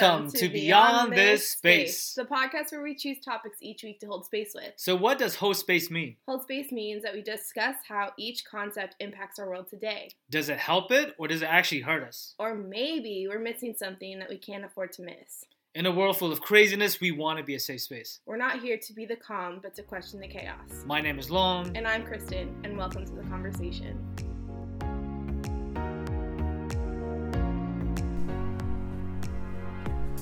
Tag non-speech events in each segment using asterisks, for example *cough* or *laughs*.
Welcome to Beyond This Space. the podcast where we choose topics each week to hold space with. So, what does host space mean? Hold space means that we discuss how each concept impacts our world today. Does it help it or does it actually hurt us? Or maybe we're missing something that we can't afford to miss. In a world full of craziness, we want to be a safe space. We're not here to be the calm, but to question the chaos. My name is Long. And I'm Kristen, and welcome to the conversation.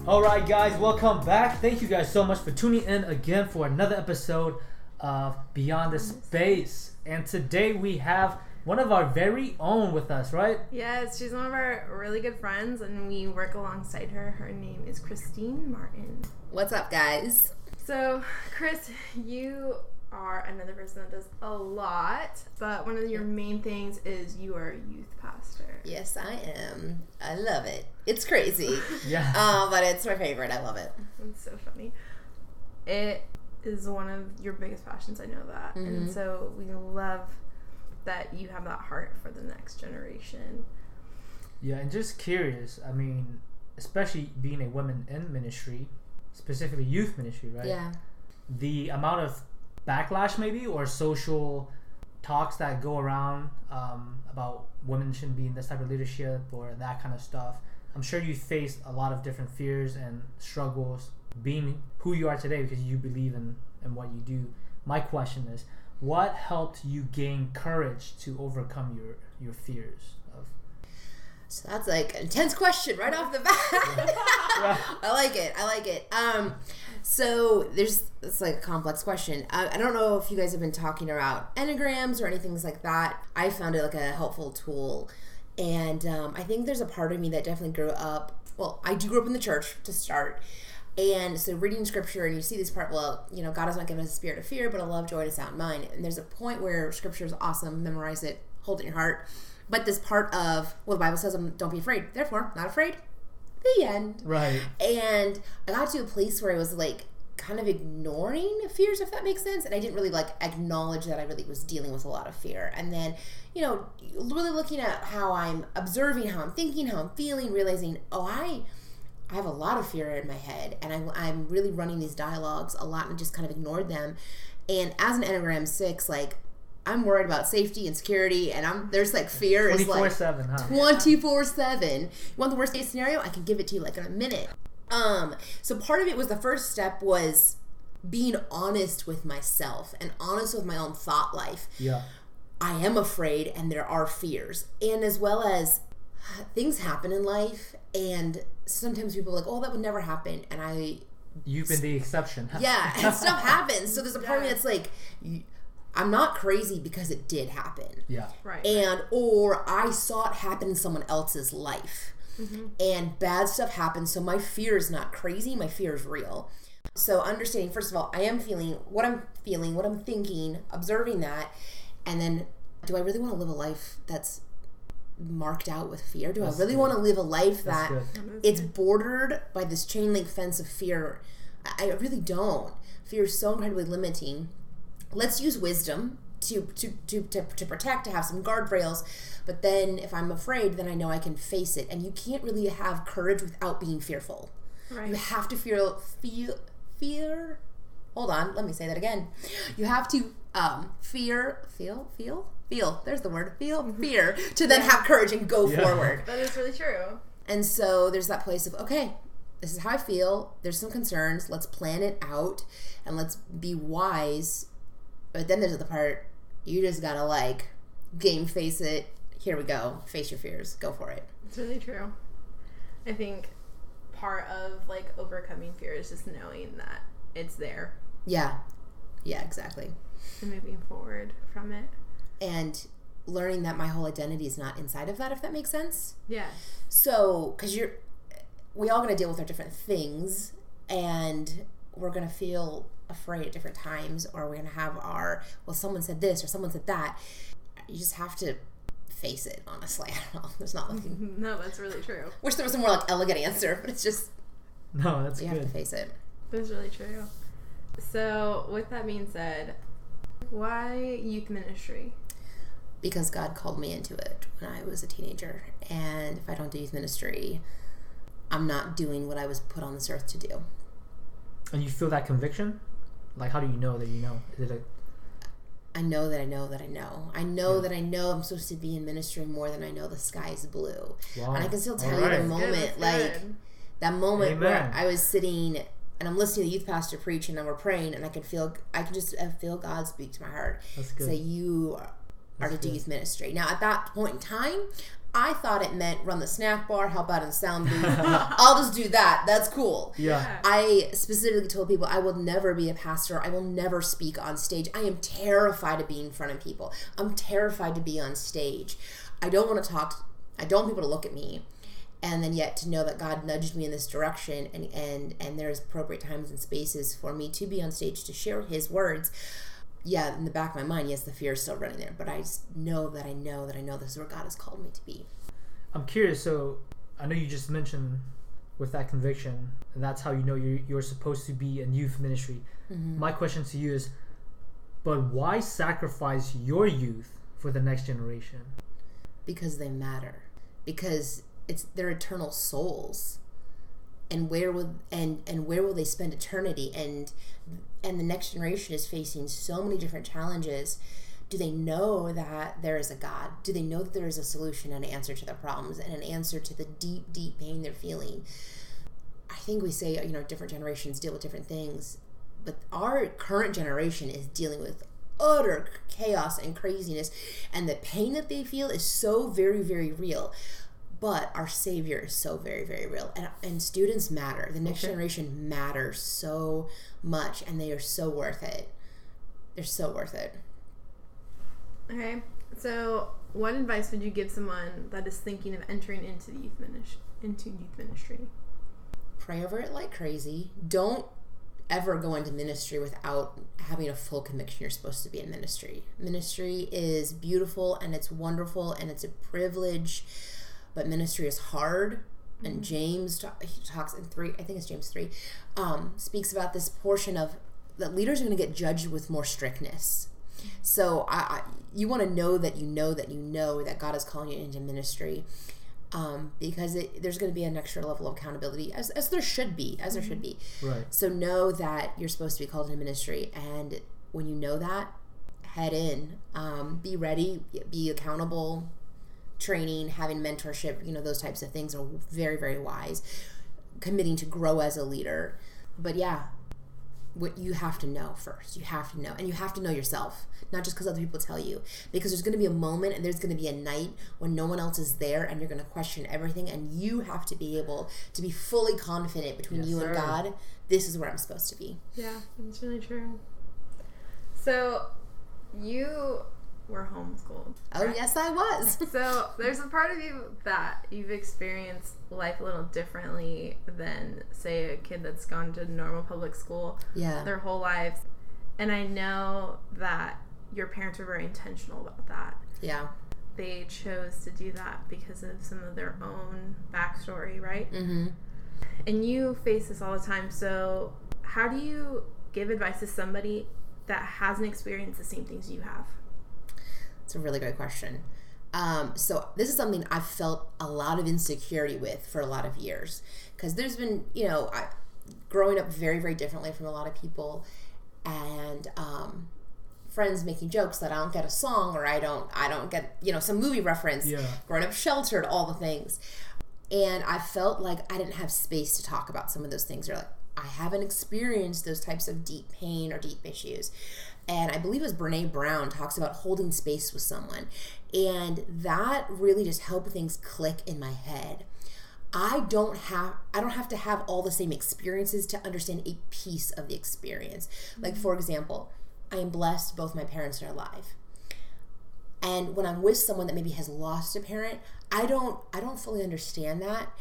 All right, guys, welcome back. Thank you guys so much for tuning in again for another episode of Beyond the Space. And today we have one of our very own with us, right? Yes, she's one of our really good friends, and we work alongside her. Her name is Christine Martin. What's up, guys? So, Chris, you are another person that does a lot, but one of your main things is you are a youth pastor. Yes, I am. I love it. It's crazy. *laughs* Yeah. uh, but it's my favorite. I love it. It's so funny. It is one of your biggest passions. I know that, Mhm. and so we love that you have that heart for the next generation. Yeah, and just curious, I mean, especially being a woman in ministry, specifically youth ministry, right? Yeah. The amount of backlash, maybe, or social talks that go around um, about women shouldn't be in this type of leadership or that kind of stuff. I'm sure you faced a lot of different fears and struggles being who you are today because you believe in, in what you do. My question is, what helped you gain courage to overcome your, your fears So that's like an intense question right off the bat. *laughs* I like it. I like it. Um, so there's it's like a complex question. I, I don't know if you guys have been talking about enneagrams or anything like that. I found it like a helpful tool, and um, I think there's a part of me that definitely grew up. Well, I do grew up in the church to start. And so reading scripture and you see this part, well, you know, God has not given us a spirit of fear, but a love, joy, and a sound mind. And there's a point where scripture is awesome, memorize it, hold it in your heart. But this part of, well, the Bible says, um, don't be afraid. Therefore, not afraid. The end. right? And I got to a place where I was like kind of ignoring fears, if that makes sense. And I didn't really like acknowledge that I really was dealing with a lot of fear. And then, you know, really looking at how I'm observing, how I'm thinking, how I'm feeling, realizing, oh, I. I have a lot of fear in my head, and I'm, I'm really running these dialogues a lot and just kind of ignored them. And as an Enneagram Six, like I'm worried about safety and security, and I'm there's like fear is Twenty four like seven, huh? 24 7 you want the worst case scenario? I can give it to you like in a minute. Um so part of it was the first step was being honest with myself and honest with my own thought life. Yeah. i am afraid and there are fears. And as well as *sighs* things happen in life and sometimes people are like oh that would never happen and i You've been the exception. yeah and stuff *laughs* happens. So there's a part of me that's like y- i'm not crazy because it did happen Yeah. Right. and or I saw it happen in someone else's life. And bad stuff happens, so my fear is not crazy, my fear is real. So understanding first of all, I am feeling what I'm feeling, what I'm thinking, observing that, and then do I really want to live a life that's marked out with fear? Do That's I really good. want to live a life that it's bordered by this chain link fence of fear? I I really don't. Fear is so incredibly limiting let's use wisdom to to, to, to to protect to have some guardrails but then if i'm afraid then i know i can face it and you can't really have courage without being fearful you have to feel feel fear hold on let me say that again you have to um fear feel feel feel there's the word feel fear to then have courage and go Yeah. forward That is really true. and so there's that place of, okay, this is how I feel. There's some concerns. Let's plan it out and let's be wise. But then there's the part you just gotta like game face it. Here we go. Face your fears. Go for it. It's really true. I think part of like overcoming fear is just knowing that it's there Yeah. Yeah, exactly. and moving forward from it. And learning that my whole identity is not inside of that, if that makes sense. Yeah. So, because you're, we all gonna deal with our different things, and we're gonna feel afraid at different times, or we're gonna have our, well, someone said this or someone said that. You just have to face it. Honestly, *laughs* I don't know. There's not like, *laughs* No, that's really true. wish there was a more like elegant answer, but it's just No, that's you have to face it. That's really true. So, with that being said, why youth ministry? because God called me into it when I was a teenager. And if I don't do youth ministry, I'm not doing what I was put on this earth to do. And you feel that conviction? Like, how do you know that you know? Is it a I know that I know that I know. I know that I know I'm supposed to be in ministry more than I know the sky is blue. wow? And I can still tell All you right. the moment, Good, like good. that moment where I was sitting and I'm listening to the youth pastor preach and then we're praying and I can feel I can just uh, feel God speak to my heart. That's good. Say you are, are to do good. youth ministry. Now at that point in time, I thought it meant run the snack bar, help out in the sound booth. *laughs* I'll just do that. That's cool. yeah. I specifically told people I will never be a pastor. I will never speak on stage. I am terrified of being in front of people. I'm terrified to be on stage. I don't want to talk. I don't want people to look at me. And then yet to know that God nudged me in this direction and and and there's appropriate times and spaces for me to be on stage to share his words. Yeah, in the back of my mind, yes, the fear is still running there, but I just know that I know that I know this is where God has called me to be. I'm curious. So, I know you just mentioned with that conviction, and that's how you know you're, you're supposed to be in youth ministry. Mm-hmm. My question to you is, but why sacrifice your youth for the next generation? because they matter because it's their eternal souls and where will and and where will they spend eternity? And and the next generation is facing so many different challenges. Do they know that there is a god? Do they know that there is a solution and an answer to their problems and an answer to the deep deep pain they're feeling? I think we say you know different generations deal with different things but our current generation is dealing with utter chaos and craziness and the pain that they feel is so very very real but our savior is so very very real and, and students matter the next Okay. generation matters so much and they are so worth it they're so worth it Okay, so what advice would you give someone that is thinking of entering into the youth ministry? Into youth ministry. pray over it like crazy don't ever go into ministry without having a full conviction you're supposed to be in ministry ministry is beautiful and it's wonderful and it's a privilege but ministry is hard. And james he talks in three i think it's james 3 um, speaks about this portion of that leaders are going to get judged with more strictness. So I, I you want to know that you know that you know that god is calling you into ministry um, because it, there's going to be an extra level of accountability as, as there should be as there should be. Right. so know that you're supposed to be called into ministry and when you know that head in. Um, be ready be accountable training having mentorship you know those types of things are very very wise. Committing to grow as a leader. But yeah what you have to know first. You have to know and you have to know yourself not just because other people tell you. Because there's going to be a moment and there's going to be a night when no one else is there and you're going to question everything and you have to be able to be fully confident between Yes, you sir. and god this is where i'm supposed to be. Yeah, that's really true. So, you were homeschooled. oh yes i was *laughs* So there's a part of you that you've experienced life a little differently than, say, a kid that's gone to normal public school yeah their whole lives. And I know that your parents were very intentional about that. yeah They chose to do that because of some of their own backstory, right? mm-hmm And you face this all the time. So, how do you give advice to somebody that hasn't experienced the same things you have? It's a really great question. Um, so this is something I've felt a lot of insecurity with for a lot of years because there's been, you know, I, growing up very, very differently from a lot of people, and um, friends making jokes that I don't get a song or I don't, I don't get, you know, some movie reference. Yeah. Growing up sheltered, all the things, and I felt like I didn't have space to talk about some of those things or like I haven't experienced those types of deep pain or deep issues. And I believe it was Brene Brown talks about holding space with someone. And that really just helped things click in my head. I don't have I don't have to have all the same experiences to understand a piece of the experience. Like for example, I am blessed both my parents are alive. And when I'm with someone that maybe has lost a parent, I don't I don't fully understand that,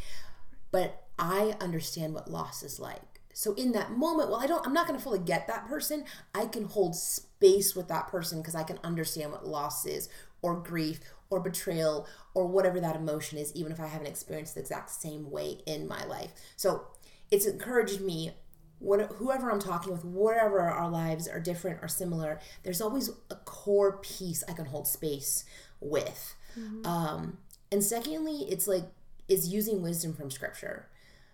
but I understand what loss is like. So in that moment, well, I don't I'm not going to fully get that person. I can hold space with that person because I can understand what loss is or grief or betrayal or whatever that emotion is even if I haven't experienced the exact same way in my life. So it's encouraged me what, whoever I'm talking with, wherever our lives are different or similar, there's always a core piece I can hold space with. Um, and secondly, it's like is using wisdom from scripture.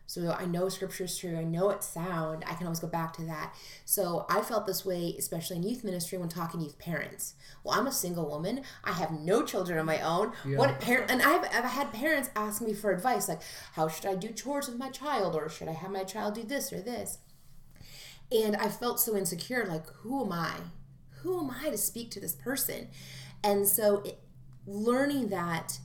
So I know scripture is true. I know it's sound. I can always go back to that. So I felt this way, especially in youth ministry when talking to youth parents. Well, I'm a single woman. I have no children of my own. Yeah. What parent? And I've, I've had parents ask me for advice, like, how should I do chores with my child, or should I have my child do this or this? And I felt so insecure. Like, who am I? Who am I to speak to this person? And so, it, learning that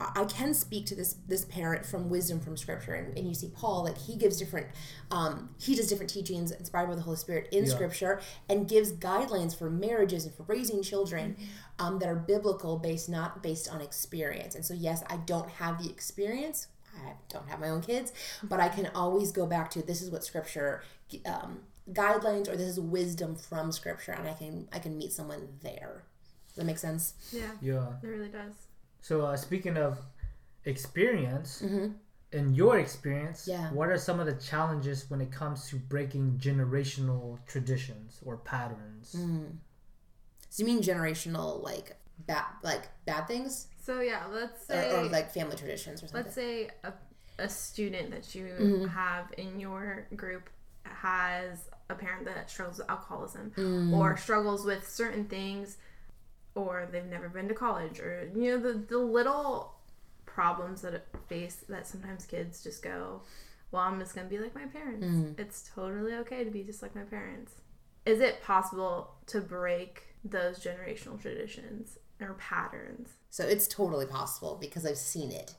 I can speak to this this parent from wisdom from scripture and, and you see Paul like he gives different um, he does different teachings inspired by the Holy Spirit in Yeah. scripture and gives guidelines for marriages and for raising children um, that are biblical based not based on experience and so yes I don't have the experience I don't have my own kids but I can always go back to this is what scripture um, guidelines or this is wisdom from scripture and I can I can meet someone there does that make sense Yeah, Yeah. it really does. So uh, speaking of experience, Mhm. in your experience, Yeah. what are some of the challenges when it comes to breaking generational traditions or patterns? Mm. So you mean generational, like bad, like bad things, So yeah, let's say or like family traditions or something? let's say a, a student that you Mhm. have in your group has a parent that struggles with alcoholism Mm. or struggles with certain things or they've never been to college or you know the, the little problems that face that sometimes kids just go well i'm just gonna be like my parents Mhm. it's totally okay to be just like my parents is it possible to break those generational traditions or patterns So it's totally possible because I've seen it.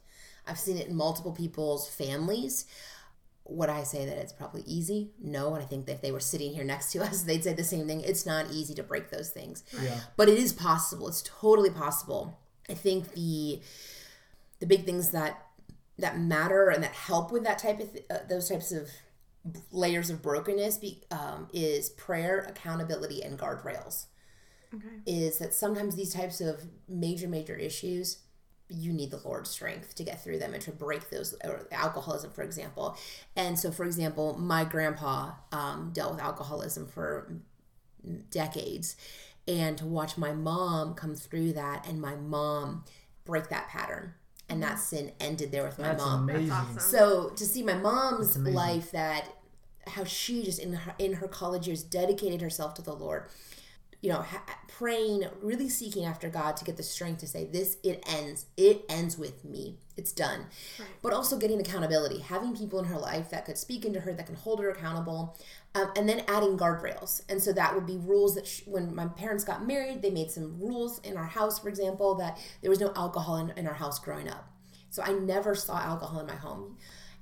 I've seen it in multiple people's families. Would I say that it's probably easy? No, and I think that if they were sitting here next to *laughs* us, they'd say the same thing. It's not easy to break those things. Yeah. but it is possible it's totally possible i think the the big things that that matter and that help with that type of th- uh, those types of layers of brokenness be, um, is prayer accountability and guardrails okay is that sometimes these types of major major issues you need the lord's strength to get through them and to break those or alcoholism for example. And so for example my grandpa um, dealt with alcoholism for decades. And to watch my mom come through that and my mom break that pattern. And that sin ended there with my That's mom. amazing. Awesome. so to see my mom's life that how she just in her in her college years dedicated herself to the Lord, you know, ha- praying, really seeking after God to get the strength to say this it ends. It ends with me. It's done. Right. But also getting accountability, having people in her life that could speak into her, that can hold her accountable, um, and then adding guardrails. And so that would be rules that sh when my parents got married, they made some rules in our house, for example, that there was no alcohol in, in our house growing up. So I never saw alcohol in my home.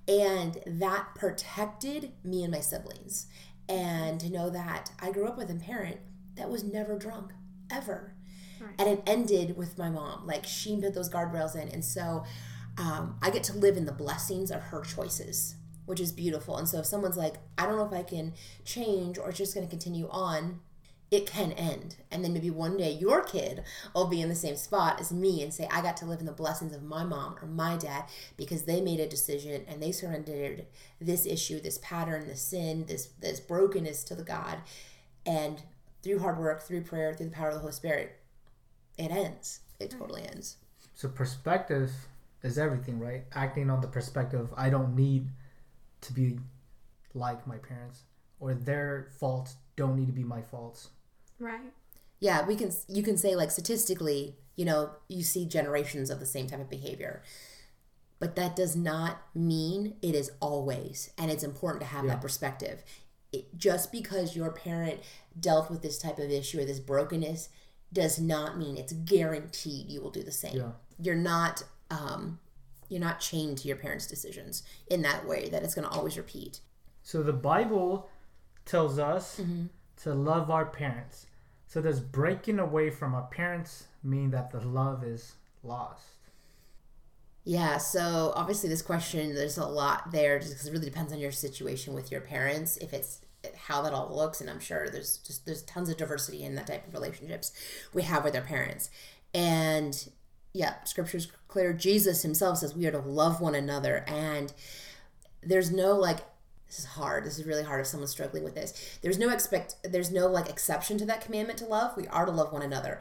And that protected me and my siblings. And to know that I grew up with a parent that was never drunk, ever. Right. And it ended with my mom. Like she put those guardrails in. And so um, I get to live in the blessings of her choices, which is beautiful. And so if someone's like, I don't know if I can change or it's just going to continue on, it can end. And then maybe one day your kid will be in the same spot as me and say, I got to live in the blessings of my mom or my dad because they made a decision and they surrendered this issue, this pattern, this sin, this this brokenness to the God. And through hard work, through prayer, through the power of the Holy Spirit, it ends. It totally ends. So perspective is everything, right? Acting on the perspective, I don't need to be like my parents, or their faults don't need to be my faults. right Yeah, we can you can say like statistically, you know, you see generations of the same type of behavior. But that does not mean it is always and it's important to have Yeah. that perspective. It, just because your parent dealt with this type of issue or this brokenness does not mean it's guaranteed you will do the same. Yeah. You're not um you're not chained to your parents' decisions in that way that it's going to always repeat. So the Bible tells us Mm-hmm. to love our parents. So does breaking away from our parents mean that the love is lost? Yeah, so obviously this question, there's a lot there just because it really depends on your situation with your parents, if it's how that all looks, and I'm sure there's just there's tons of diversity in that type of relationships we have with our parents. And yeah, scripture's clear. Jesus himself says we are to love one another, and there's no like this is hard. This is really hard if someone's struggling with this. There's no expect. There's no like exception to that commandment to love. We are to love one another,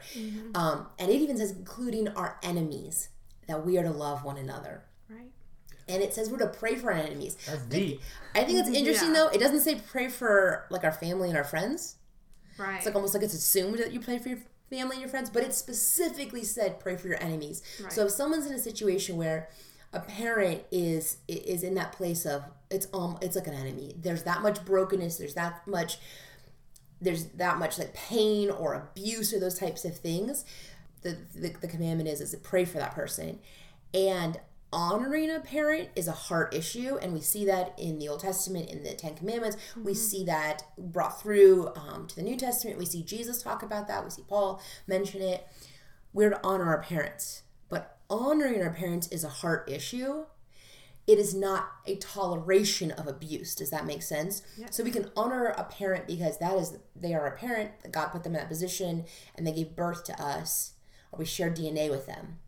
um, and it even says including our enemies that we are to love one another. right and it says we're to pray for our enemies. That's deep. I think it's interesting Yeah. though. It doesn't say pray for like our family and our friends. Right. It's like almost like it's assumed that you pray for your family and your friends, but it specifically said pray for your enemies. Right. So if someone's in a situation where a parent is is in that place of it's um it's like an enemy. There's that much brokenness. There's that much there's that much like pain or abuse or those types of things. The the, the commandment is is to pray for that person, and honoring a parent is a heart issue and we see that in the old testament in the ten commandments. We see that brought through um, to the new testament. We see jesus talk about that. We see paul mention it. We're to honor our parents. But honoring our parents is a heart issue. It is not a toleration of abuse. Does that make sense? So we can honor a parent because that is they are a parent. God put them in that position and they gave birth to us or we share dna with them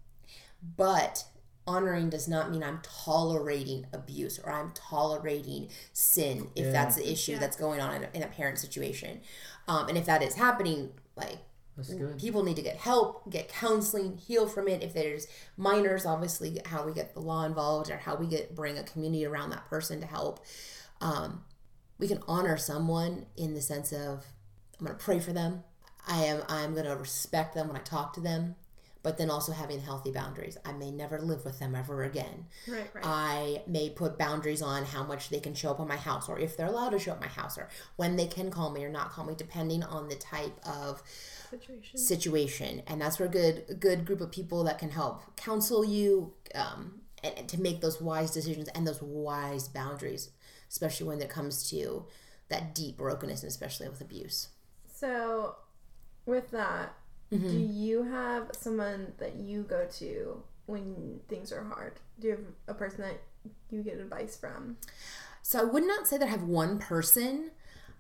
but honoring does not mean I'm tolerating abuse or I'm tolerating sin if Yeah. that's the issue Yeah. that's going on in a, in a parent situation. Um, and if that is happening, like people need to get help, get counseling, heal from it. If there's minors, obviously how we get the law involved or how we get bring a community around that person to help. Um, we can honor someone in the sense of I'm going to pray for them. I am I'm going to respect them when I talk to them, but then also having healthy boundaries. I may never live with them ever again. right. Right. I may put boundaries on how much they can show up on my house or if they're allowed to show up my house or when they can call me or not call me depending on the type of Situation. situation and that's where a good a good group of people that can help counsel you um, and, and to make those wise decisions and those wise boundaries especially when it comes to that deep brokenness and especially with abuse So, with that, Mm-hmm. do you have someone that you go to when things are hard? Do you have a person that you get advice from? So I would not say that I have one person.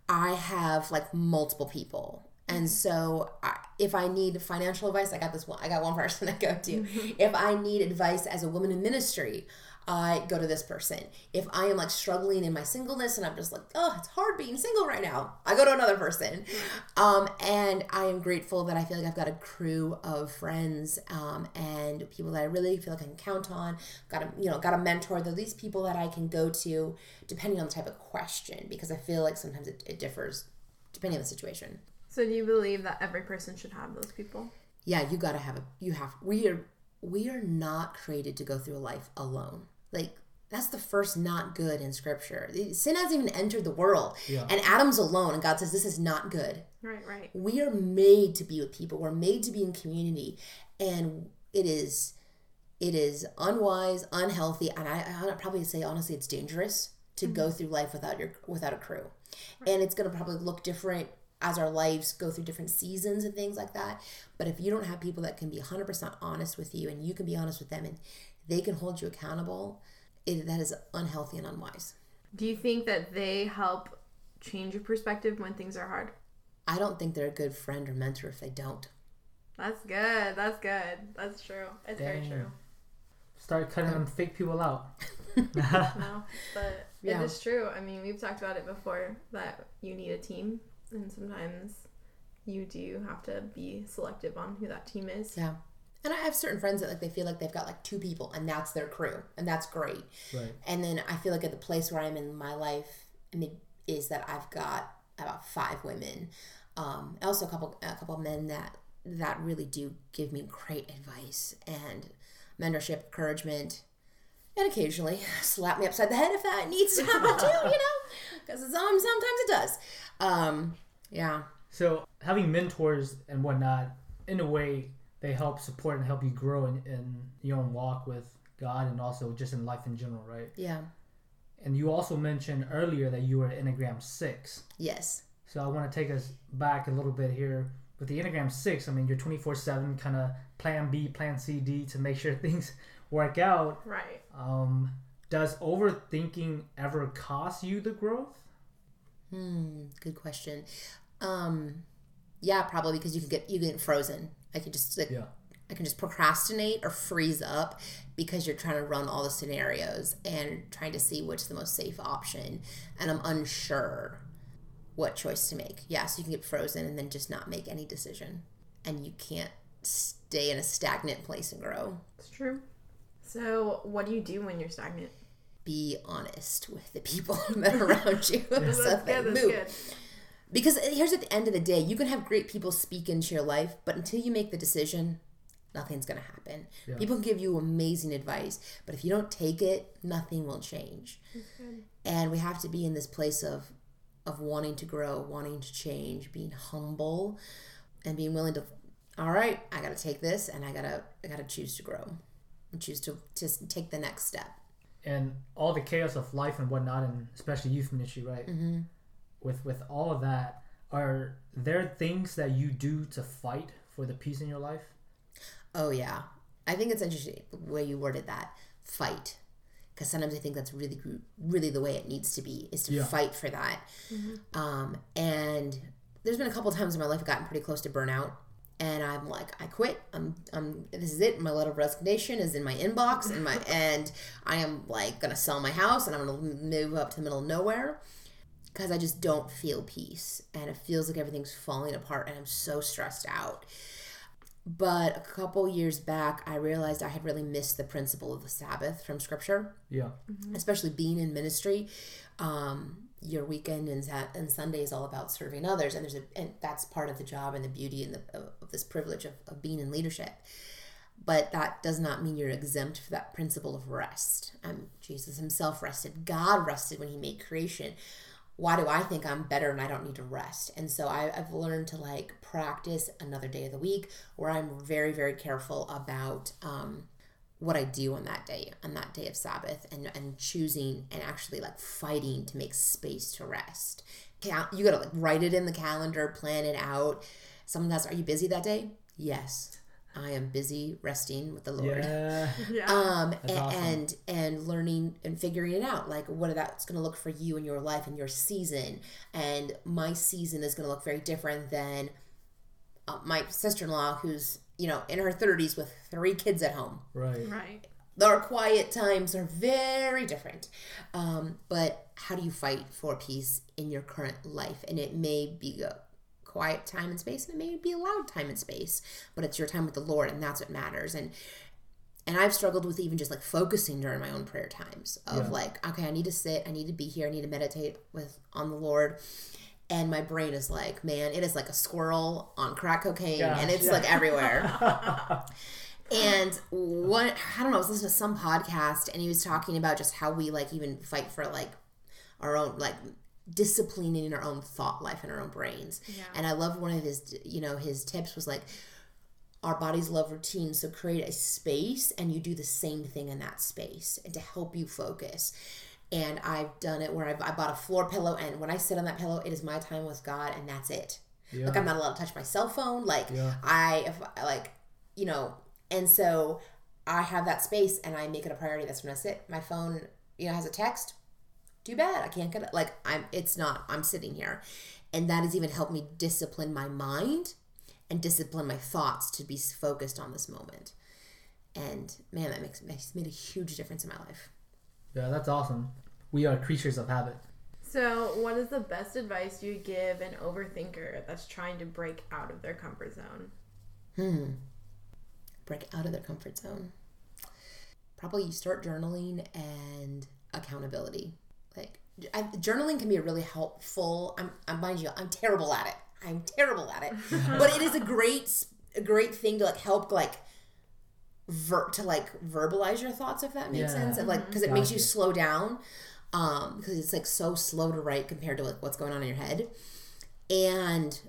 I have like multiple people. And so I, if I need financial advice, I got this one. I got one *laughs* person I go to. if I need advice as a woman in ministry, I go to this person. If I am like struggling in my singleness and I'm just like, oh, it's hard being single right now, I go to another person. Um, and I am grateful that I feel like I've got a crew of friends um, and people that I really feel like I can count on. Got a you know got a mentor. They're these people that I can go to depending on the type of question because I feel like sometimes it, it differs depending on the situation. So, do you believe that every person should have those people? Yeah, you got to have a you have we are we are not created to go through life alone. Like that's the first not good in scripture. Sin hasn't even entered the world. Yeah. And Adam's alone and God says this is not good. Right. Right. we are made to be with people we're made to be in community and it is it is unwise unhealthy and i i'd probably say honestly it's dangerous to mm-hmm. go through life without your without a crew and it's going to probably look different as our lives go through different seasons and things like that but if you don't have people that can be 100% honest with you and you can be honest with them and they can hold you accountable it, that is unhealthy and unwise Do you think that they help change your perspective when things are hard? i don't think they're a good friend or mentor if they don't That's good. That's good. That's true. It's very true. Start cutting them fake people out. *laughs* No, *laughs* but Yeah. it is true. I mean, we've talked about it before that you need a team, and sometimes you do have to be selective on who that team is. Yeah. And I have certain friends that like they feel like they've got like two people and that's their crew and that's great. Right. And then I feel like at the place where I'm in my life I mean, is that I've got about five women, um, also a couple a couple of men that that really do give me great advice and mentorship, encouragement, and occasionally slap me upside the head if that needs to happen too. You know, *laughs* because um, sometimes it does. Um, yeah. So having mentors and whatnot, in a way, they help support and help you grow in, in your own walk with God and also just in life in general, right? Yeah. And you also mentioned earlier that you were an Enneagram six. Yes. So I want to take us back a little bit here with the Enneagram six. I mean, you're 24 seven, kind of Plan B, Plan C, D to make sure *laughs* things work out. Right. Um, does overthinking ever cost you the growth? Hmm, good question. Um, yeah, probably because you can get you get frozen. I can just like Yeah. I can just procrastinate or freeze up because you're trying to run all the scenarios and trying to see what's the most safe option, and I'm unsure what choice to make. Yeah, so you can get frozen and then just not make any decision, and you can't stay in a stagnant place and grow. It's true. So, what do you do when you're stagnant? be honest with the people *laughs* that are around you. *laughs* That's so good. That's move. good. Because uh, here's at the end of the day, you can have great people speak into your life, but until you make the decision, nothing's going to happen. Yeah. People can give you amazing advice, but if you don't take it, nothing will change. And we have to be in this place of of wanting to grow, wanting to change, being humble, and being willing to. All right, I got to take this, and I gotta I gotta choose to grow, and choose to just take the next step. and all the chaos of life and whatnot, and especially youth ministry, right? Mm-hmm. With with all of that, are there things that you do to fight for the peace in your life? Oh yeah, I think it's interesting the way you worded that fight, because sometimes I think that's really really the way it needs to be is to Yeah. fight for that. Um, and there's been a couple times in my life I've gotten pretty close to burnout, and I'm like, I quit. I'm I'm this is it. My letter of resignation is in my inbox, and my *laughs* and I am like gonna sell my house, and I'm gonna move up to the middle of nowhere. Because I just don't feel peace, and it feels like everything's falling apart, and I'm so stressed out. But a couple years back, I realized I had really missed the principle of the Sabbath from Scripture, Yeah, especially being in ministry. Um, your weekend and, and Sunday is all about serving others, and there's a and that's part of the job and the beauty and the, of this privilege of, of being in leadership. But that does not mean you're exempt for that principle of rest. Um, Jesus Himself rested. God rested when He made creation why do I think I'm better and I don't need to rest? And so I, I've learned to like practice another day of the week where I'm very, very careful about um, what I do on that day, on that day of Sabbath, and, and choosing and actually like fighting to make space to rest. You got to like write it in the calendar, plan it out. Someone asks, Are you busy that day? Yes. I am busy resting with the Lord yeah, *laughs* Yeah. um That's a- awesome. and and learning and figuring it out like what that's going to look for you in your life and your season and my season is going to look very different than uh, my sister-in-law who's you know in her 30s with three kids at home right. right. our quiet times are very different um, but how do you fight for peace in your current life and it may be a quiet time and space and it may be a loud time and space but it's your time with the lord and that's what matters and and i've struggled with even just like focusing during my own prayer times of Yeah. like okay i need to sit i need to be here i need to meditate with on the lord and my brain is like man it is like a squirrel on crack cocaine Yeah, and it's yeah. like everywhere *laughs* and what I don't know, I was listening to some podcast and he was talking about just how we like even fight for like our own like disciplining our own thought life and our own brains. Yeah. And I love one of his you know, his tips was like our bodies love routine, so create a space and you do the same thing in that space and to help you focus. And I've done it where I've, I bought a floor pillow, and when I sit on that pillow, it is my time with God, and that's it. Yeah. Like I'm not allowed to touch my cell phone. Like Yeah. I, if like, you know, and so I have that space, and I make it a priority. That's when I sit. My phone, you know, has a text. Too bad I can't get it. Like I'm, it's not. I'm sitting here, and that has even helped me discipline my mind and discipline my thoughts to be focused on this moment. And man, that makes, makes made a huge difference in my life. Yeah, that's awesome. We are creatures of habit. So, what is the best advice you give an overthinker that's trying to break out of their comfort zone? Hmm. Break out of their comfort zone. Probably you start journaling and accountability. I, journaling can be a really helpful. I'm, I'm mind you, I'm terrible at it. I'm terrible at it, *laughs* but it is a great, a great thing to like help like. Ver- to like verbalize your thoughts if that makes Yeah. sense and like because it makes you slow down um because it's like so slow to write compared to like what's going on in your head and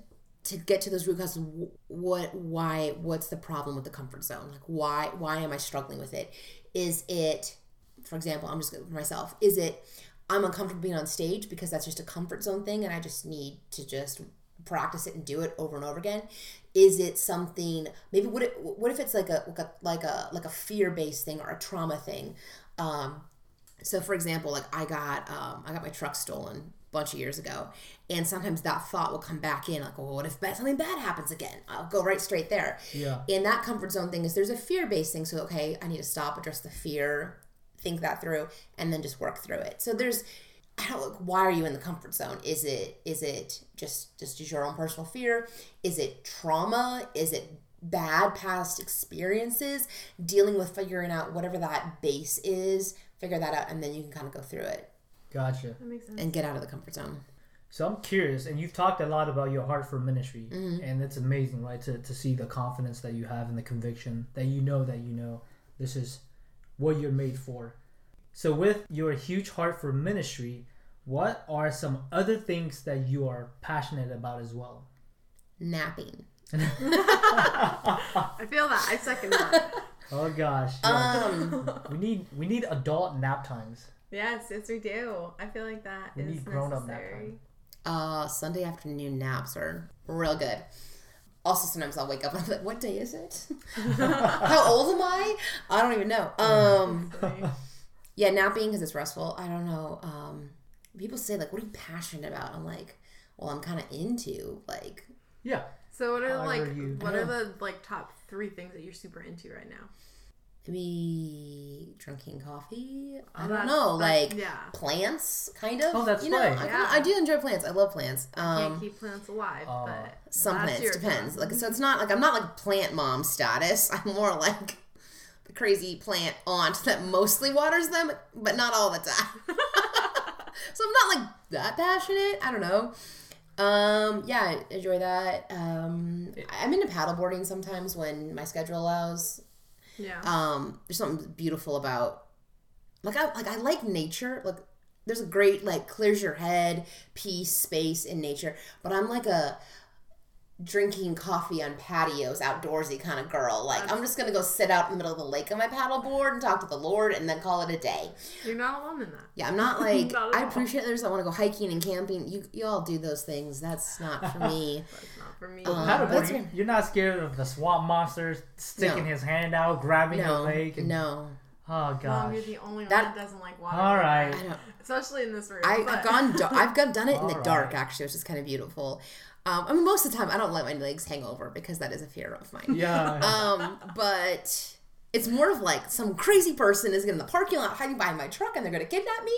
to get to those root causes what why what's the problem with the comfort zone like why why am i struggling with it is it for example i'm just going myself is it i'm uncomfortable being on stage because that's just a comfort zone thing and i just need to just practice it and do it over and over again. Is it something maybe what it, what if it's like a like a like a like a fear based thing or a trauma thing? Um so for example like i got um i got my truck stolen a bunch of years ago and sometimes that thought will come back in like well what if bad, something bad happens again? I'll go right straight there. Yeah. and that comfort zone thing is there's a fear based thing so okay i need to stop address the fear think that through and then just work through it so there's I don't like why are you in the comfort zone? Is it is it just just your own personal fear? Is it trauma? Is it bad past experiences? Dealing with figuring out whatever that base is figure that out, and then you can kind of go through it Gotcha. That makes sense. and get out of the comfort zone. So I'm curious, and you've talked a lot about your heart for ministry, Mhm. and it's amazing, right? To, to see the confidence that you have and the conviction that you know that you know this is what you're made for. So, with your huge heart for ministry, what are some other things that you are passionate about as well? Napping. *laughs* I feel that. I second that. *laughs* Oh gosh, yeah. Um, we need we need adult nap times. yes, yes, we do. I feel like that We is need grown-up nap necessary. time. uh, Sunday afternoon naps are real good. Also, sometimes I'll wake up and I'm like, "What day is it? *laughs* How old am I? I don't even know." Um, yeah, napping because it's restful. I don't know. Um, people say like, "What are you passionate about?" I'm like, "Well, I'm kind of into like Yeah, So what are However like you- what are the like top three things that you're super into right now? Maybe drinking coffee. I Oh, don't that's- know, that's- like yeah. plants, kind of. Oh, that's you know, right. I, Yeah. I do enjoy plants. I love plants. Can't Um, keep plants alive, Oh. but some plants depends. job. Like so, *laughs* it's not like I'm not like plant mom status. *laughs* I'm more like the crazy plant aunt that mostly waters them, but not all the time. *laughs* so I'm not like that passionate. I don't know. Um, yeah, I enjoy that. Um, I'm into paddleboarding sometimes when my schedule allows. Yeah. Um, there's something beautiful about like I like I like nature. Like there's a great like clears your head, peace, space in nature. But I'm like a drinking coffee on patios, outdoorsy kind of girl. Like I'm just gonna go sit out in the middle of the lake on my paddleboard and talk to the Lord and then call it a day. You're not alone in that. Yeah, I'm not *laughs* like Not I appreciate others that want to go hiking and camping. You you all do those things. That's not for me. *laughs* That's not for me. Um, paddleboard. that's you, you're not scared of the swamp monster sticking No. his hand out, grabbing your leg. And, no. Oh Mom, gosh. you're the only one That- that doesn't like water. All like right. that. I don't. Especially in this room. I, I've gone. dar- I've gone, done it in the *laughs* All dark. right. Actually, which is kind of beautiful. Um, I mean, most of the time, I don't let my legs hang over because that is a fear of mine. Yeah. *laughs* Um, but it's more of like some crazy person is in the parking lot hiding behind my truck and they're going to kidnap me,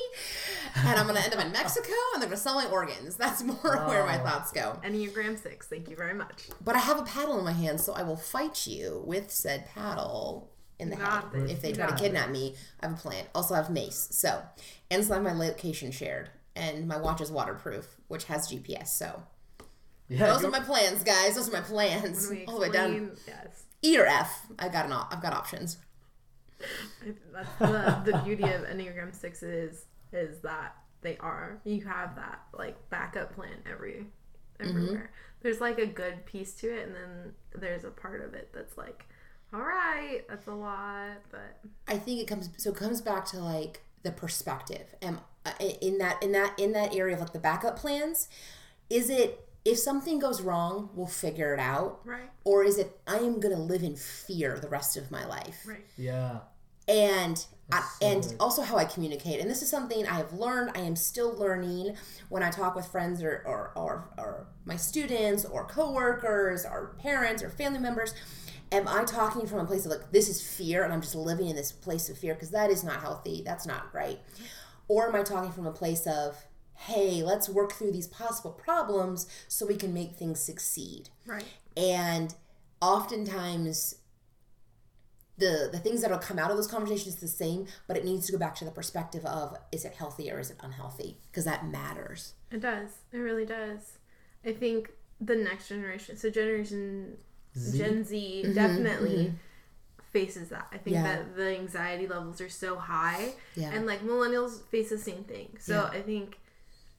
and I'm going to end up in Mexico and they're going to sell my organs. That's more where my thoughts go. Enneagram six. Thank you very much. But I have a paddle in my hand, so I will fight you with said paddle in the head. If they try to kidnap me, I have a plan. Also, I have mace. So, and so I have my location shared, and my watch is waterproof, which has GPS. So, yeah. those are you're- my plans, guys. Those are my plans. All the way down explain, yes. E or F. I got an. op- I've got options. That's the, the beauty of Enneagram sixes is that they are you have that like backup plan every everywhere. There's like a good piece to it, and then there's a part of it that's like, all right, that's a lot, but I think it comes so it comes back to like the perspective and uh, in that in that in that area of like the backup plans is it if something goes wrong we'll figure it out right, or is it I am going to live in fear the rest of my life right. yeah. and I, so and good. also how I communicate. And this is something I have learned. I am still learning when I talk with friends or or, or, or my students or coworkers or parents or family members. Am I talking from a place of like this is fear and I'm just living in this place of fear because that is not healthy. That's not right. Or am I talking from a place of hey, let's work through these possible problems so we can make things succeed. Right. And oftentimes the the things that'll come out of those conversations is the same, but it needs to go back to the perspective of is it healthy or is it unhealthy? Because that matters. It does. It really does. I think the next generation, so generation Z? Gen Z, mm-hmm. Mm-hmm. definitely faces that. I think Yeah. that the anxiety levels are so high, Yeah. and like millennials face the same thing. So Yeah. I think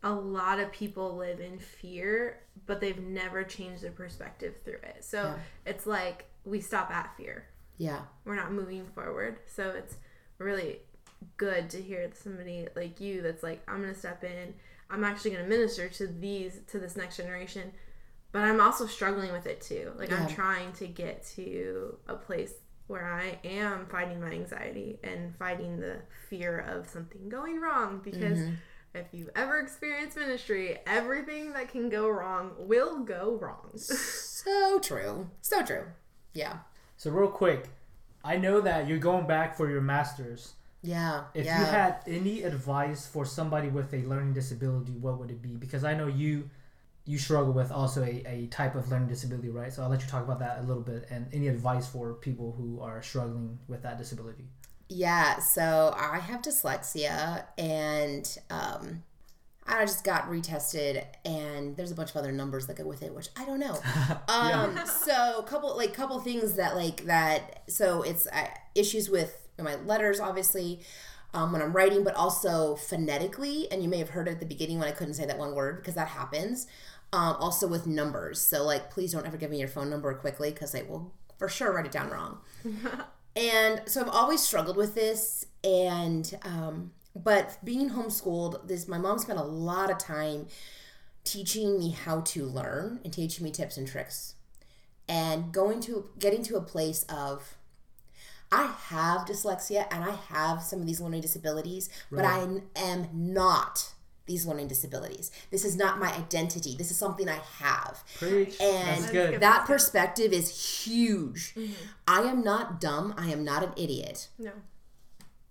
a lot of people live in fear, but they've never changed their perspective through it. So Yeah. it's like we stop at fear. Yeah. We're not moving forward. So it's really good to hear somebody like you that's like, I'm gonna step in. I'm actually gonna minister to these to this next generation. But I'm also struggling with it too. Like I'm trying to get to a place where I am fighting my anxiety and fighting the fear of something going wrong because mm-hmm. If you've ever experienced ministry, everything that can go wrong will go wrong. *laughs* So true. So true. Yeah. So real quick, I know that you're going back for your masters. Yeah. If yeah. you had any advice for somebody with a learning disability, what would it be? Because I know you you struggle with also a, a type of learning disability, right? So I'll let you talk about that a little bit and any advice for people who are struggling with that disability. Yeah, so I have dyslexia and um I just got retested and there's a bunch of other numbers that go with it, which I don't know. *laughs* Um so couple like couple things that like that so it's uh, issues with my letters obviously um, when I'm writing, but also phonetically. And you may have heard it at the beginning when I couldn't say that one word because that happens. Um, also with numbers. So, like, please don't ever give me your phone number quickly because I will for sure write it down wrong. *laughs* and so I've always struggled with this. And, um, but being homeschooled, this my mom spent a lot of time teaching me how to learn and teaching me tips and tricks and going to getting to a place of I have dyslexia and I have some of these learning disabilities, but I am not these learning disabilities. This is not my identity. This is something I have. Preach. And That's good. that perspective is huge. I am not dumb. I am not an idiot No.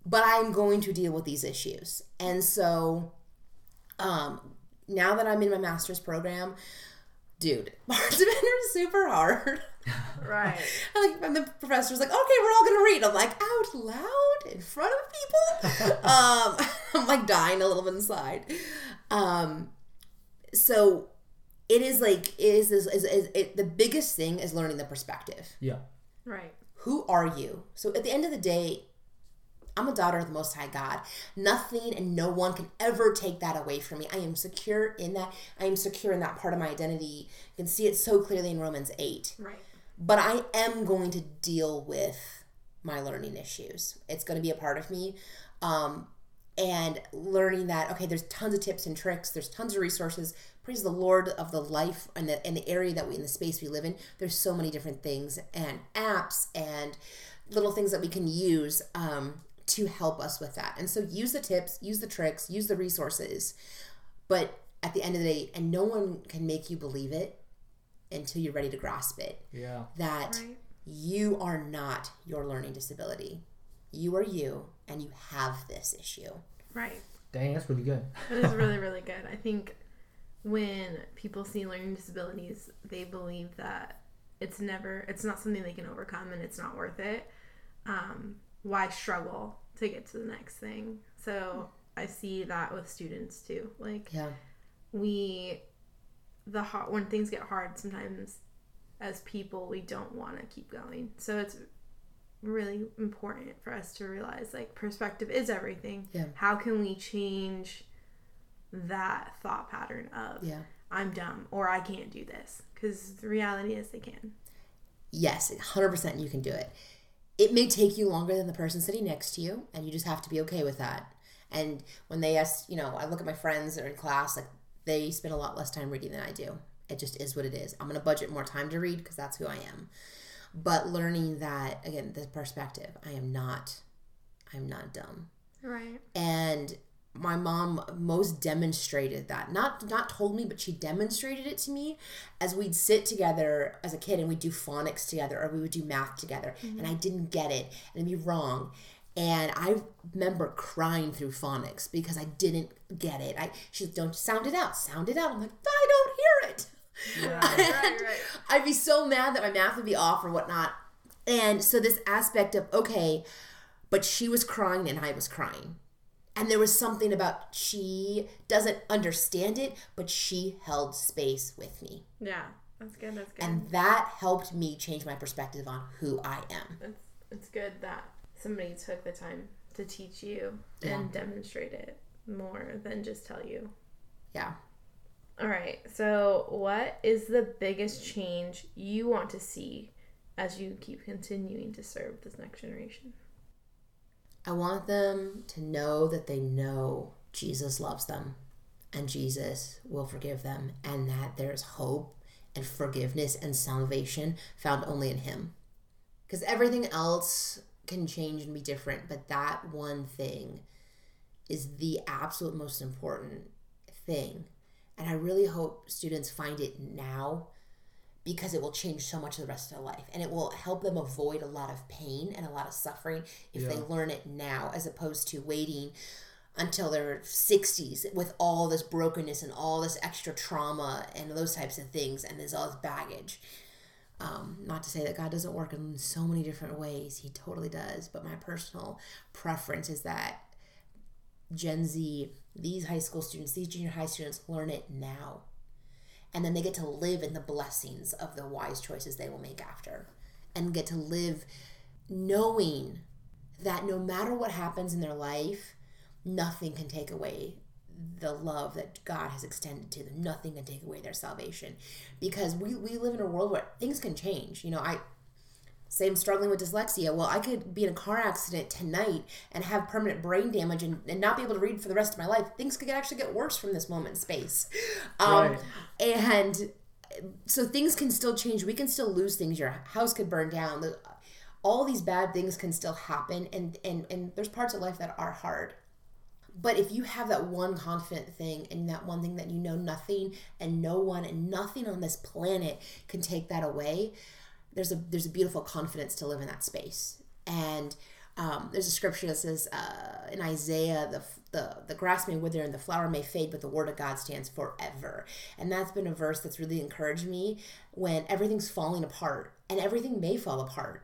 but I'm going to deal with these issues. And so, um, now that I'm in my master's program, dude, parts of it are super hard. *laughs* Right. And, *laughs* like, and the professor's like, okay, we're all gonna read. I'm like, out loud in front of people. *laughs* um, I'm like dying a little bit inside. Um, so it is like it is, is, is, is it, the biggest thing is learning the perspective Yeah. Right. who are you? So at the end of the day, I'm a daughter of the Most High God. Nothing and no one can ever take that away from me. I am secure in that. I am secure in that part of my identity. You can see it so clearly in Romans 8. Right. But I am going to deal with my learning issues. It's going to be a part of me. Um, and learning that okay there's tons of tips and tricks there's tons of resources praise the lord of the life and the in the area that we in the space we live in there's so many different things and apps and little things that we can use um, to help us with that and so use the tips use the tricks use the resources but at the end of the day and no one can make you believe it until you're ready to grasp it Yeah. that Right. you are not your learning disability you are you and you have this issue Right. Dang, that's really good. It is really, *laughs* really good. I think when people see learning disabilities, they believe that it's never, it's not something they can overcome and it's not worth it. Um, why struggle to get to the next thing? So I see that with students too. Like, yeah we, the hot when things get hard, sometimes as people, we don't want to keep going. So it's really important for us to realize like perspective is everything. Yeah. How can we change that thought pattern of yeah I'm dumb or I can't do this? Because the reality is they can. yes 100% you can do it it may take you longer than the person sitting next to you and you just have to be okay with that and when they ask you know i look at my friends that are in class like they spend a lot less time reading than i do. It just is what it is. I'm going to budget more time to read because that's who i am. But learning that again the perspective i am not i'm not dumb. Right. and my mom most demonstrated that. Not not told me but she demonstrated it to me as we'd sit together as a kid and we'd do phonics together or we would do math together. And mm-hmm. i didn't get it. And it'd be wrong and i remember crying through phonics because i didn't get it i she's don't sound it out sound it out i'm like i don't hear it *laughs* Right, right. I'd be so mad that my math would be off or whatnot. And so this aspect of okay, but she was crying and I was crying. And there was something about she doesn't understand it, but she held space with me. Yeah. That's good. That's good. And that helped me change my perspective on who I am. it's, it's good that somebody took the time to teach you Yeah. and demonstrate it more than just tell you. Yeah. All right. So, what is the biggest change you want to see as you keep continuing to serve this next generation? I want them to know that they know Jesus loves them and Jesus will forgive them and that there's hope and forgiveness and salvation found only in Him. Because everything else can change and be different, but that one thing is the absolute most important thing. And I really hope students find it now because it will change so much of the rest of their life. And it will help them avoid a lot of pain and a lot of suffering if they learn it now as opposed to waiting until their 60s with all this brokenness and all this extra trauma and those types of things and there's all this baggage Um, not to say that God doesn't work in so many different ways, He totally does. But my personal preference is that Gen Z, these high school students, these junior high students learn it now. And then they get to live in the blessings of the wise choices they will make after and get to live knowing that no matter what happens in their life, nothing can take away the love that God has extended to them. Nothing can take away their salvation. Because we, we live in a world where things can change. You know, I say I'm struggling with dyslexia. Well, I could be in a car accident tonight and have permanent brain damage and, and not be able to read for the rest of my life. Things could actually get worse from this moment in space. Um, Right. And so things can still change. We can still lose things. Your house could burn down. All these bad things can still happen. And, and, and there's parts of life that are hard. But if you have that one confident thing and that one thing that you know nothing and no one and nothing on this planet can take that away, there's a there's a beautiful confidence to live in that space. And um, there's a scripture that says uh, in Isaiah, the, the the grass may wither and the flower may fade, but the word of God stands forever. And that's been a verse that's really encouraged me when everything's falling apart, and everything may fall apart.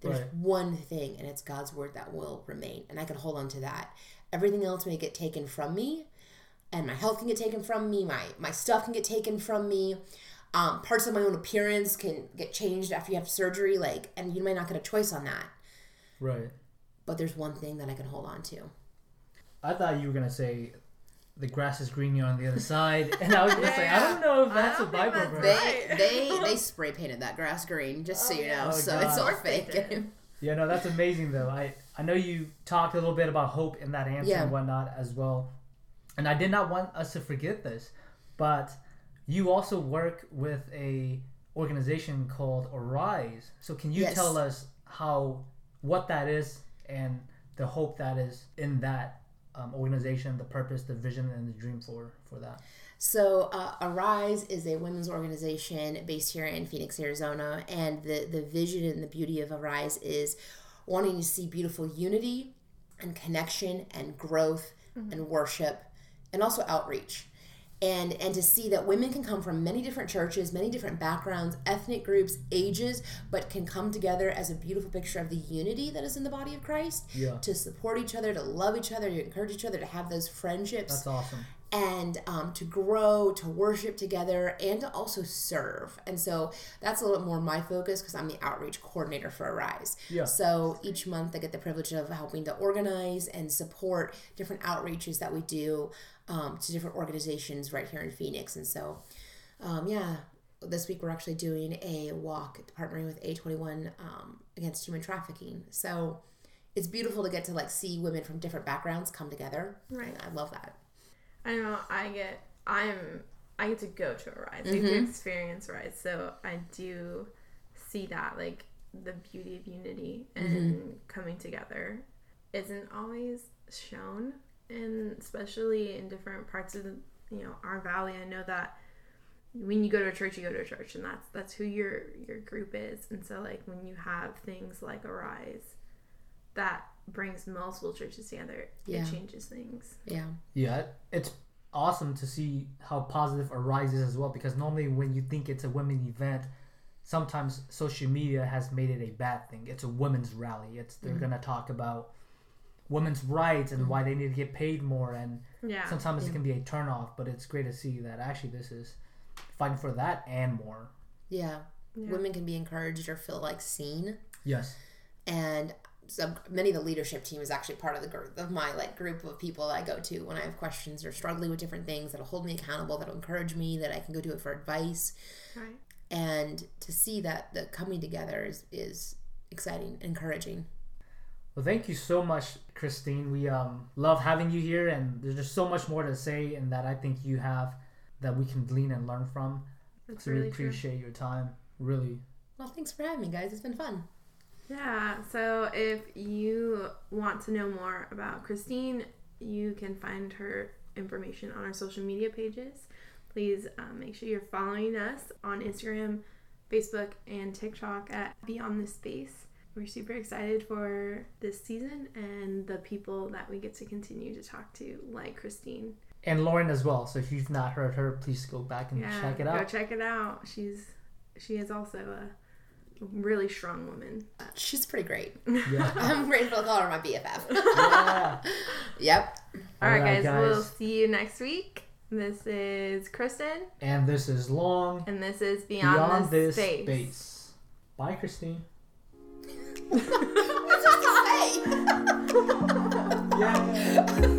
There's Right. one thing, and it's God's word that will remain, and I can hold on to that. Everything else may get taken from me, and my health can get taken from me. My my stuff can get taken from me. Um, parts of my own appearance can get changed after you have surgery, like, and you might not get a choice on that. Right. But there's one thing that I can hold on to. I thought you were gonna say the grass is greener on the other side, and I was gonna say I don't know if that's a don't Bible verse. They they they *laughs* spray painted that grass green, just so Oh, you know. Oh, so God. it's all Of course they fake. Yeah, no, that's amazing though. I I know you talked a little bit about hope in that answer Yeah. and whatnot as well, and I did not want us to forget this, but you also work with a organization called Arise. So can you Yes. tell us how what that is and the hope that is in that um, organization, the purpose, the vision, and the dream for for that? So, uh, Arise is a women's organization based here in Phoenix, Arizona, and the the vision and the beauty of Arise is wanting to see beautiful unity and connection and growth and worship, and also outreach. And, and to see that women can come from many different churches, many different backgrounds, ethnic groups, ages, but can come together as a beautiful picture of the unity that is in the body of Christ Yeah, to support each other, to love each other, to encourage each other, to have those friendships that's awesome. And um, to grow, to worship together, and to also serve. And so that's a little bit more my focus because I'm the outreach coordinator for Arise. Yeah. So each month I get the privilege of helping to organize and support different outreaches that we do um, to different organizations right here in Phoenix. And so, um, yeah. This week we're actually doing a walk partnering with A21 um, against human trafficking. So it's beautiful to get to like see women from different backgrounds come together. Right. And I love that. I know I get I'm I get to go to Arise. I get Mm-hmm. to experience rides. So I do see that like the beauty of unity and Mm-hmm. coming together isn't always shown and especially in different parts of the you know our valley I know that when you go to a church you go to a church and that's that's who your your group is and so like when you have things like Arise that brings multiple churches together Yeah. it changes things Yeah. Yeah, it's awesome to see how positive arises as well because normally when you think it's a women event, sometimes social media has made it a bad thing. It's a women's rally. It's they're mm-hmm. gonna talk about women's rights and why mm-hmm. they need to get paid more and yeah sometimes it can be a turnoff, but it's great to see that actually this is fighting for that and more. Yeah. Yeah. Women can be encouraged or feel like seen. Yes. And some many of the leadership team is actually part of the group of my like group of people I go to when I have questions or struggling with different things that'll hold me accountable, that'll encourage me, that I can go to it for advice. right And to see that the coming together is, is exciting, encouraging. Well, thank you so much, Christine. We um, love having you here, and there's just so much more to say, and that I think you have that we can glean and learn from. That's So really really true. appreciate your time. Really. Well, thanks for having me, guys. It's been fun. Yeah, so if you want to know more about Christine, you can find her information on our social media pages. Please um, make sure you're following us on Instagram, Facebook, and TikTok at Beyond the Space. We're super excited for this season and the people that we get to continue to talk to, like Christine. And Lauren as well. So if you've not heard her, please go back and Yeah, check it out. Go check it out. She's she is also a really strong woman. She's pretty great. Yeah. *laughs* I'm grateful to call her my BFF. *laughs* yeah. yep. All right, Alright, guys, We'll see you next week. This is Kristen, And this is long and this is Beyond, beyond This this Space. space. Bye, Christine. *laughs* What's just to say? Yeah.